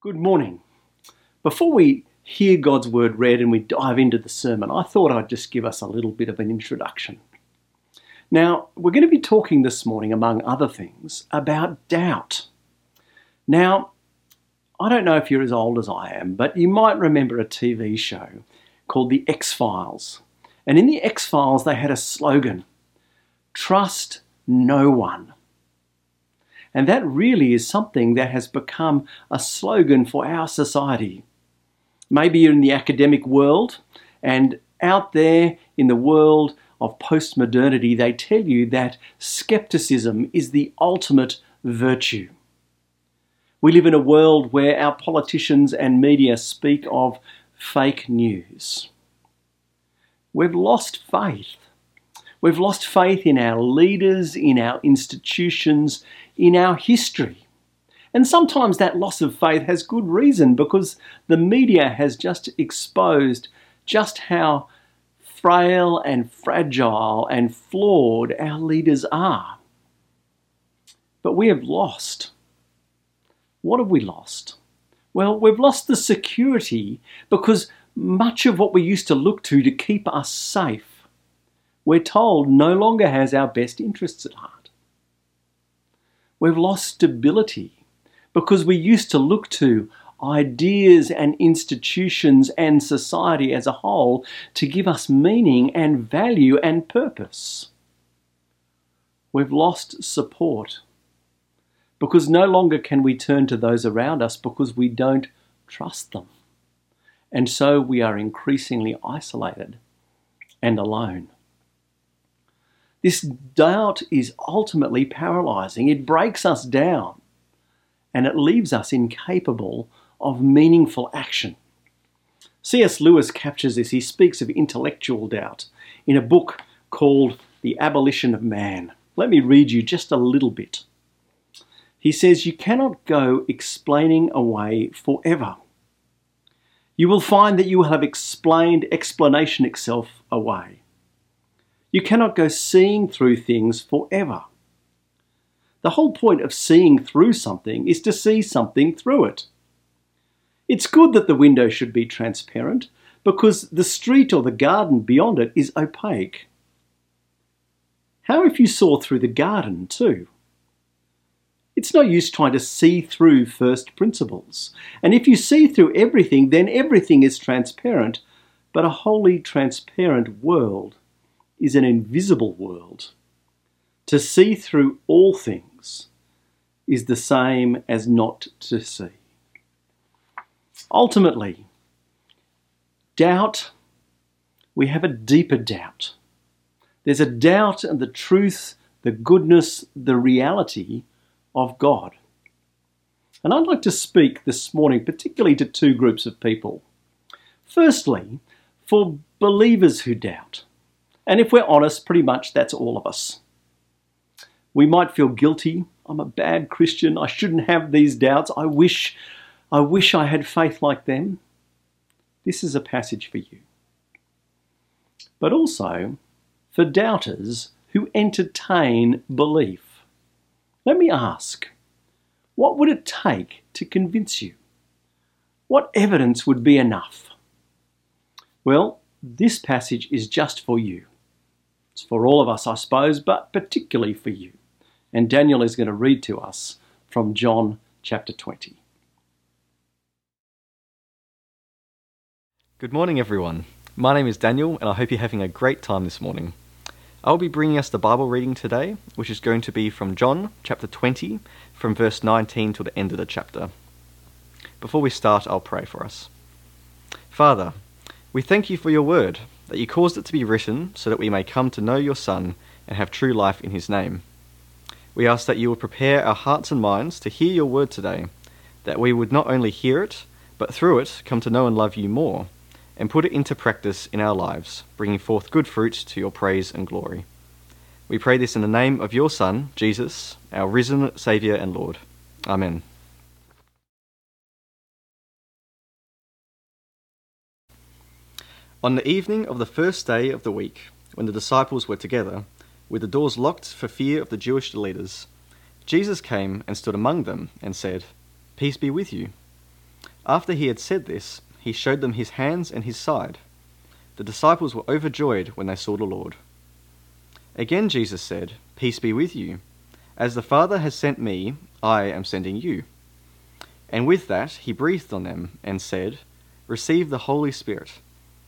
Good morning. Before we hear God's word read and we dive into the sermon, I thought I'd just give us a little bit of an introduction. Now, we're going to be talking this morning, among other things, about doubt. Now, I don't know if you're as old as I am, but you might remember a TV show called The X Files. And in The X Files, they had a slogan Trust no one. And that really is something that has become a slogan for our society. Maybe you're in the academic world, and out there in the world of postmodernity, they tell you that skepticism is the ultimate virtue. We live in a world where our politicians and media speak of fake news. We've lost faith. We've lost faith in our leaders, in our institutions, in our history. And sometimes that loss of faith has good reason because the media has just exposed just how frail and fragile and flawed our leaders are. But we have lost. What have we lost? Well, we've lost the security because much of what we used to look to to keep us safe, we're told no longer has our best interests at heart. We've lost stability because we used to look to ideas and institutions and society as a whole to give us meaning and value and purpose. We've lost support because no longer can we turn to those around us because we don't trust them. And so we are increasingly isolated and alone. This doubt is ultimately paralyzing. It breaks us down and it leaves us incapable of meaningful action. C.S. Lewis captures this. He speaks of intellectual doubt in a book called The Abolition of Man. Let me read you just a little bit. He says, You cannot go explaining away forever. You will find that you will have explained explanation itself away. You cannot go seeing through things forever. The whole point of seeing through something is to see something through it. It's good that the window should be transparent because the street or the garden beyond it is opaque. How if you saw through the garden too? It's no use trying to see through first principles. And if you see through everything, then everything is transparent, but a wholly transparent world is an invisible world. To see through all things is the same as not to see. Ultimately, doubt, we have a deeper doubt. There's a doubt in the truth, the goodness, the reality of God. And I'd like to speak this morning particularly to two groups of people. Firstly, for believers who doubt. And if we're honest, pretty much that's all of us. We might feel guilty. I'm a bad Christian. I shouldn't have these doubts. I wish I wish I had faith like them. This is a passage for you. But also for doubters who entertain belief. Let me ask, what would it take to convince you? What evidence would be enough? Well, this passage is just for you. It's for all of us, I suppose, but particularly for you. And Daniel is going to read to us from John chapter 20. Good morning, everyone. My name is Daniel, and I hope you're having a great time this morning. I'll be bringing us the Bible reading today, which is going to be from John chapter 20, from verse 19 to the end of the chapter. Before we start, I'll pray for us. Father, we thank you for your word that you caused it to be written so that we may come to know your Son and have true life in his name. We ask that you will prepare our hearts and minds to hear your word today, that we would not only hear it, but through it come to know and love you more, and put it into practice in our lives, bringing forth good fruit to your praise and glory. We pray this in the name of your Son, Jesus, our risen Saviour and Lord. Amen. On the evening of the first day of the week, when the disciples were together, with the doors locked for fear of the Jewish leaders, Jesus came and stood among them and said, Peace be with you. After he had said this, he showed them his hands and his side. The disciples were overjoyed when they saw the Lord. Again Jesus said, Peace be with you. As the Father has sent me, I am sending you. And with that he breathed on them and said, Receive the Holy Spirit.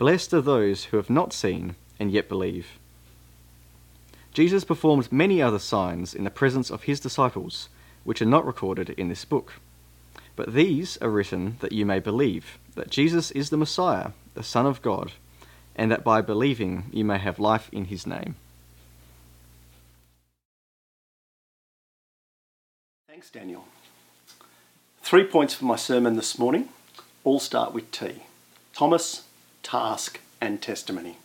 Blessed are those who have not seen and yet believe. Jesus performed many other signs in the presence of his disciples, which are not recorded in this book. But these are written that you may believe that Jesus is the Messiah, the Son of God, and that by believing you may have life in his name. Thanks, Daniel. Three points for my sermon this morning all start with T Thomas, task, and testimony.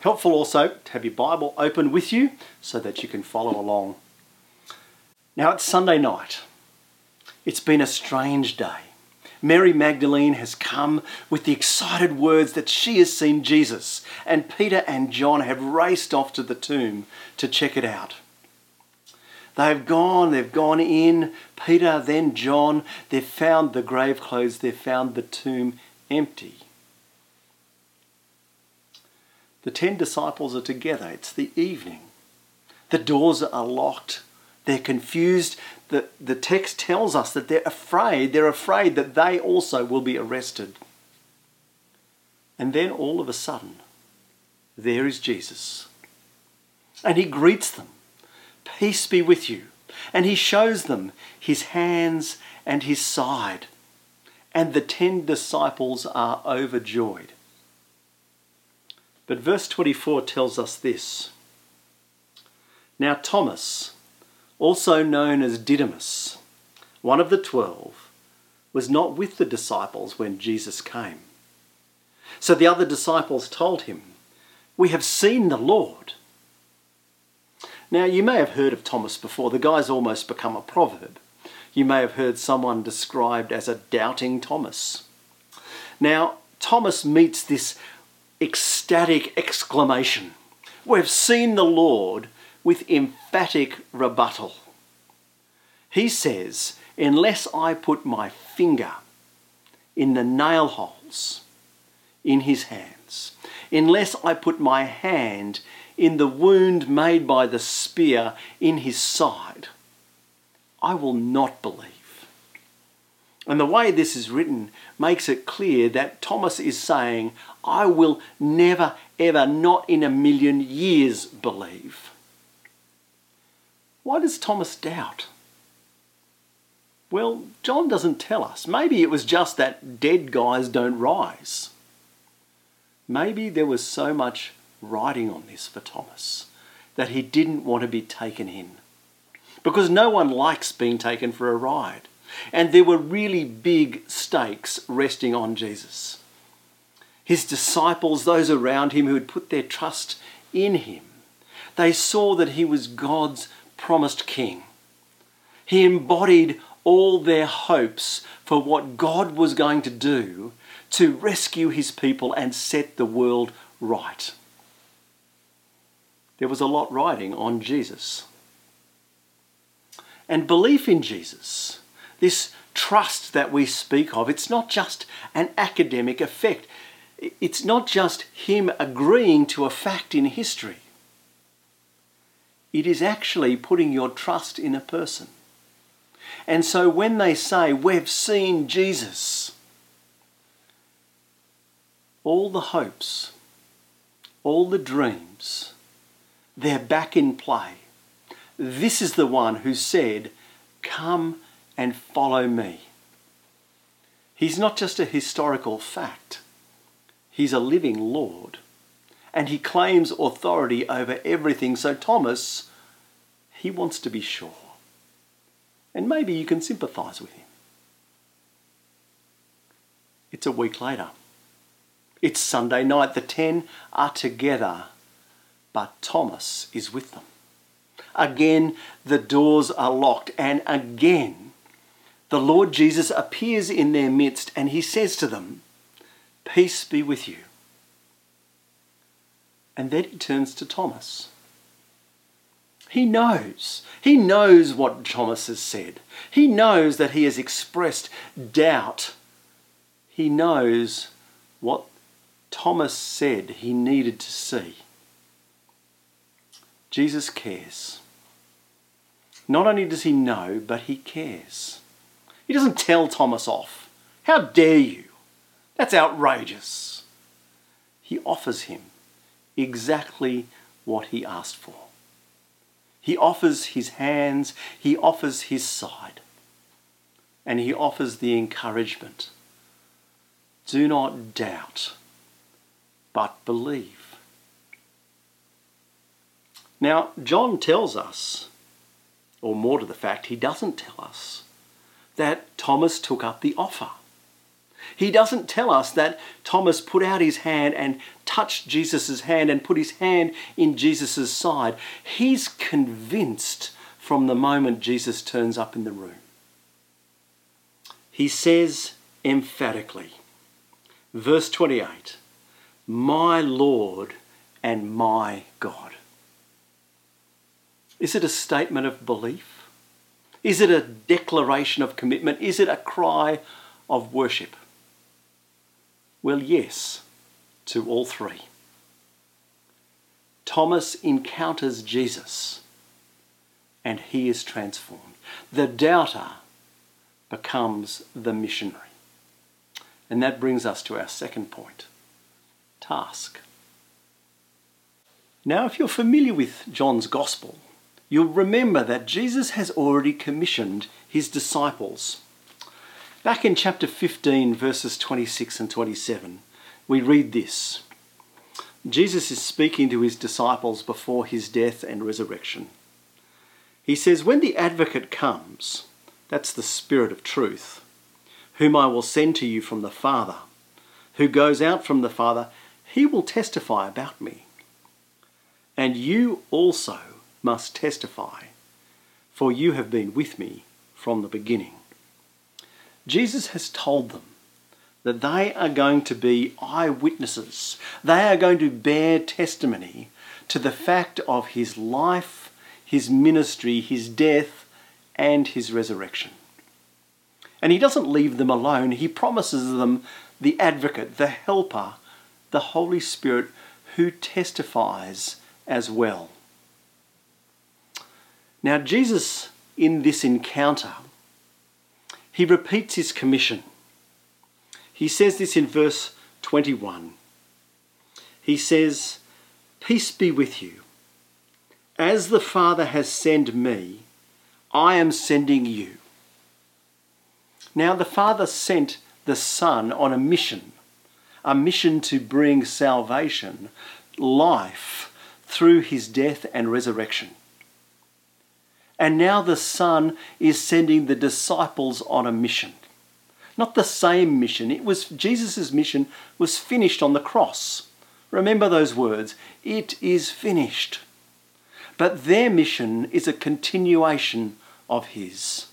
Helpful also to have your Bible open with you so that you can follow along. Now it's Sunday night. It's been a strange day. Mary Magdalene has come with the excited words that she has seen Jesus, and Peter and John have raced off to the tomb to check it out. They've gone, they've gone in. Peter, then John, they've found the grave clothes, they've found the tomb empty. The ten disciples are together. It's the evening. The doors are locked. They're confused. The, the text tells us that they're afraid. They're afraid that they also will be arrested. And then all of a sudden, there is Jesus. And he greets them. Peace be with you. And he shows them his hands and his side. And the ten disciples are overjoyed. But verse 24 tells us this Now, Thomas, also known as Didymus, one of the twelve, was not with the disciples when Jesus came. So the other disciples told him, We have seen the Lord. Now, you may have heard of Thomas before. The guy's almost become a proverb. You may have heard someone described as a doubting Thomas. Now, Thomas meets this ecstatic exclamation. We've seen the Lord with emphatic rebuttal. He says, Unless I put my finger in the nail holes in his hands, unless I put my hand in the wound made by the spear in his side, I will not believe. And the way this is written makes it clear that Thomas is saying, I will never, ever, not in a million years believe. Why does Thomas doubt? Well, John doesn't tell us. Maybe it was just that dead guys don't rise. Maybe there was so much writing on this for Thomas that he didn't want to be taken in. Because no one likes being taken for a ride. And there were really big stakes resting on Jesus. His disciples, those around him who had put their trust in him, they saw that he was God's promised king. He embodied all their hopes for what God was going to do to rescue his people and set the world right. There was a lot riding on Jesus. And belief in Jesus, this trust that we speak of, it's not just an academic effect. It's not just him agreeing to a fact in history. It is actually putting your trust in a person. And so when they say, We've seen Jesus, all the hopes all the dreams, they're back in play. This is the one who said, Come and follow me. He's not just a historical fact, he's a living Lord. And he claims authority over everything. So, Thomas, he wants to be sure. And maybe you can sympathize with him. It's a week later. It's Sunday night. The ten are together, but Thomas is with them. Again, the doors are locked, and again, the Lord Jesus appears in their midst and he says to them, Peace be with you. And then he turns to Thomas. He knows. He knows what Thomas has said. He knows that he has expressed doubt. He knows what Thomas said he needed to see. Jesus cares. Not only does he know, but he cares. He doesn't tell Thomas off. How dare you? That's outrageous. He offers him exactly what he asked for. He offers his hands, he offers his side, and he offers the encouragement. Do not doubt, but believe. Now, John tells us, or more to the fact, he doesn't tell us, that Thomas took up the offer. He doesn't tell us that Thomas put out his hand and touched Jesus' hand and put his hand in Jesus' side. He's convinced from the moment Jesus turns up in the room. He says emphatically, verse 28, My Lord and my God. Is it a statement of belief? Is it a declaration of commitment? Is it a cry of worship? Well, yes, to all three. Thomas encounters Jesus and he is transformed. The doubter becomes the missionary. And that brings us to our second point task. Now, if you're familiar with John's Gospel, you'll remember that Jesus has already commissioned his disciples Back in chapter 15, verses 26 and 27, we read this Jesus is speaking to his disciples before his death and resurrection. He says, When the advocate comes, that's the Spirit of truth, whom I will send to you from the Father, who goes out from the Father, he will testify about me. And you also must testify, for you have been with me from the beginning. Jesus has told them that they are going to be eyewitnesses. They are going to bear testimony to the fact of his life, his ministry, his death, and his resurrection. And he doesn't leave them alone, he promises them the advocate, the helper, the Holy Spirit who testifies as well. Now, Jesus, in this encounter, he repeats his commission. He says this in verse 21. He says, Peace be with you. As the Father has sent me, I am sending you. Now, the Father sent the Son on a mission, a mission to bring salvation, life, through his death and resurrection. And now the Son is sending the disciples on a mission. Not the same mission. It was Jesus' mission was finished on the cross. Remember those words. It is finished. But their mission is a continuation of his.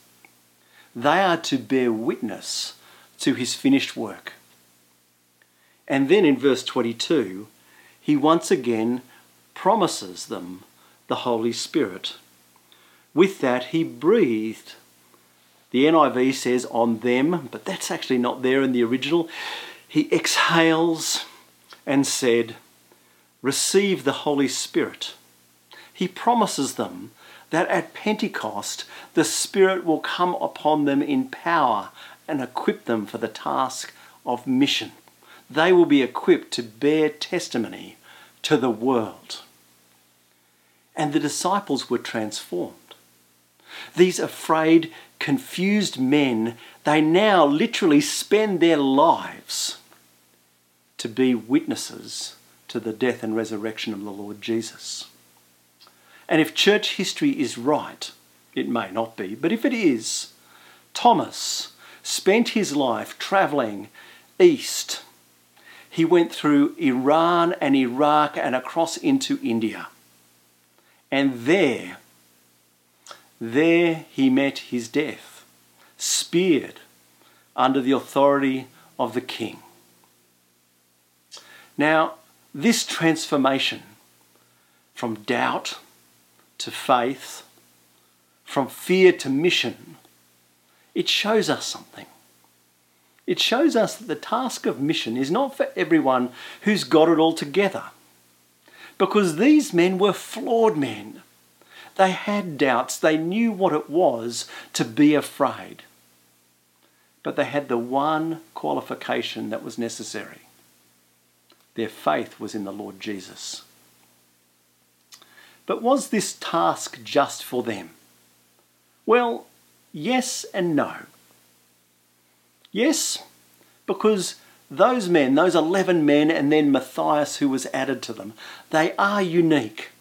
They are to bear witness to his finished work. And then in verse 22, he once again promises them the Holy Spirit. With that, he breathed. The NIV says on them, but that's actually not there in the original. He exhales and said, Receive the Holy Spirit. He promises them that at Pentecost the Spirit will come upon them in power and equip them for the task of mission. They will be equipped to bear testimony to the world. And the disciples were transformed. These afraid, confused men, they now literally spend their lives to be witnesses to the death and resurrection of the Lord Jesus. And if church history is right, it may not be, but if it is, Thomas spent his life travelling east. He went through Iran and Iraq and across into India. And there, there he met his death, speared under the authority of the king. Now, this transformation from doubt to faith, from fear to mission, it shows us something. It shows us that the task of mission is not for everyone who's got it all together. Because these men were flawed men. They had doubts, they knew what it was to be afraid. But they had the one qualification that was necessary their faith was in the Lord Jesus. But was this task just for them? Well, yes and no. Yes, because those men, those 11 men, and then Matthias, who was added to them, they are unique.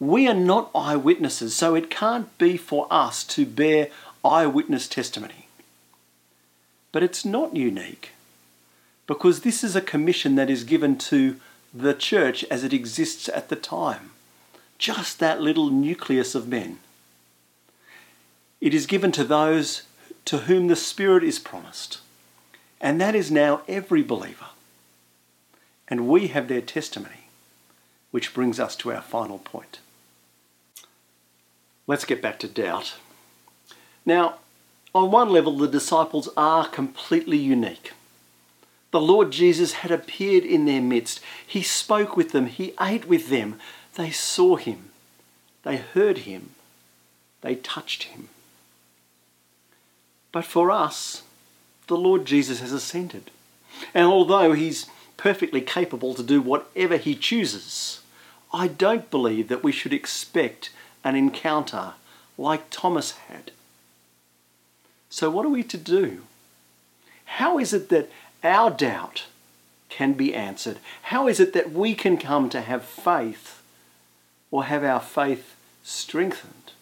We are not eyewitnesses, so it can't be for us to bear eyewitness testimony. But it's not unique because this is a commission that is given to the church as it exists at the time. Just that little nucleus of men. It is given to those to whom the Spirit is promised, and that is now every believer. And we have their testimony, which brings us to our final point. Let's get back to doubt. Now, on one level, the disciples are completely unique. The Lord Jesus had appeared in their midst. He spoke with them. He ate with them. They saw him. They heard him. They touched him. But for us, the Lord Jesus has ascended. And although he's perfectly capable to do whatever he chooses, I don't believe that we should expect an encounter like Thomas had. So, what are we to do? How is it that our doubt can be answered? How is it that we can come to have faith or have our faith strengthened?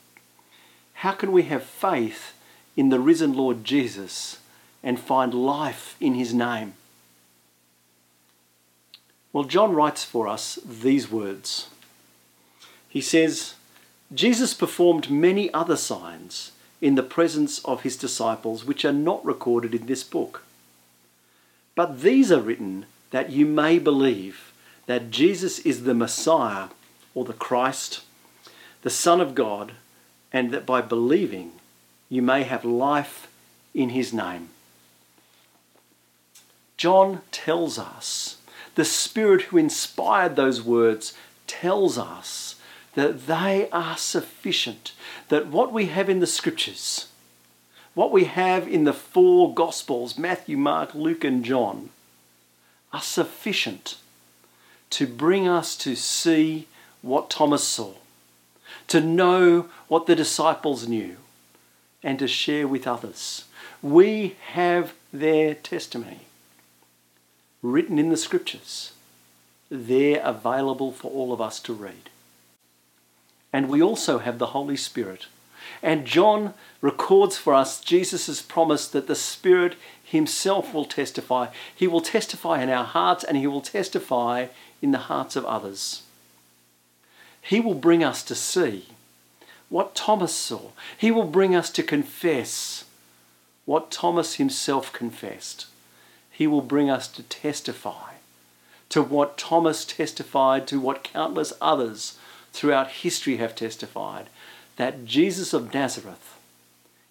How can we have faith in the risen Lord Jesus and find life in his name? Well, John writes for us these words. He says, Jesus performed many other signs in the presence of his disciples, which are not recorded in this book. But these are written that you may believe that Jesus is the Messiah or the Christ, the Son of God, and that by believing you may have life in his name. John tells us, the Spirit who inspired those words tells us that they are sufficient, that what we have in the Scriptures, what we have in the four Gospels Matthew, Mark, Luke, and John are sufficient to bring us to see what Thomas saw, to know what the disciples knew, and to share with others. We have their testimony written in the Scriptures. They're available for all of us to read. And we also have the Holy Spirit and John records for us Jesus' promise that the Spirit Himself will testify. He will testify in our hearts and He will testify in the hearts of others. He will bring us to see what Thomas saw. He will bring us to confess what Thomas himself confessed. He will bring us to testify to what Thomas testified, to what countless others throughout history have testified, that Jesus of Nazareth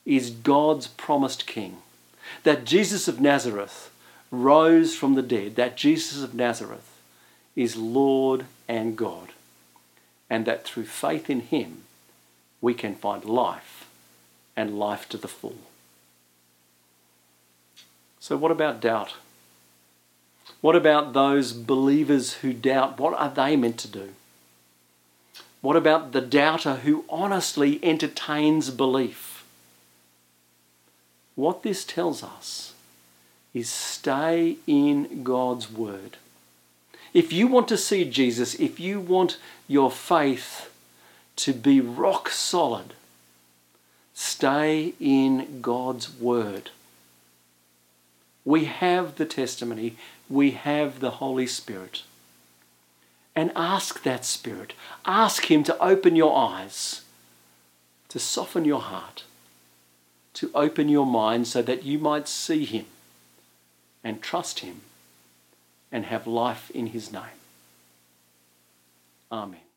is God's promised King, that Jesus of Nazareth rose from the dead, that Jesus of Nazareth is Lord and God, and that through faith in Him we can find life and life to the full. So, what about doubt? What about those believers who doubt? What are they meant to do? What about the doubter who honestly entertains belief? What this tells us is stay in God's Word. If you want to see Jesus, if you want your faith to be rock solid, stay in God's Word. We have the testimony, we have the Holy Spirit. And ask that Spirit, ask Him to open your eyes, to soften your heart, to open your mind so that you might see Him and trust Him and have life in His name. Amen.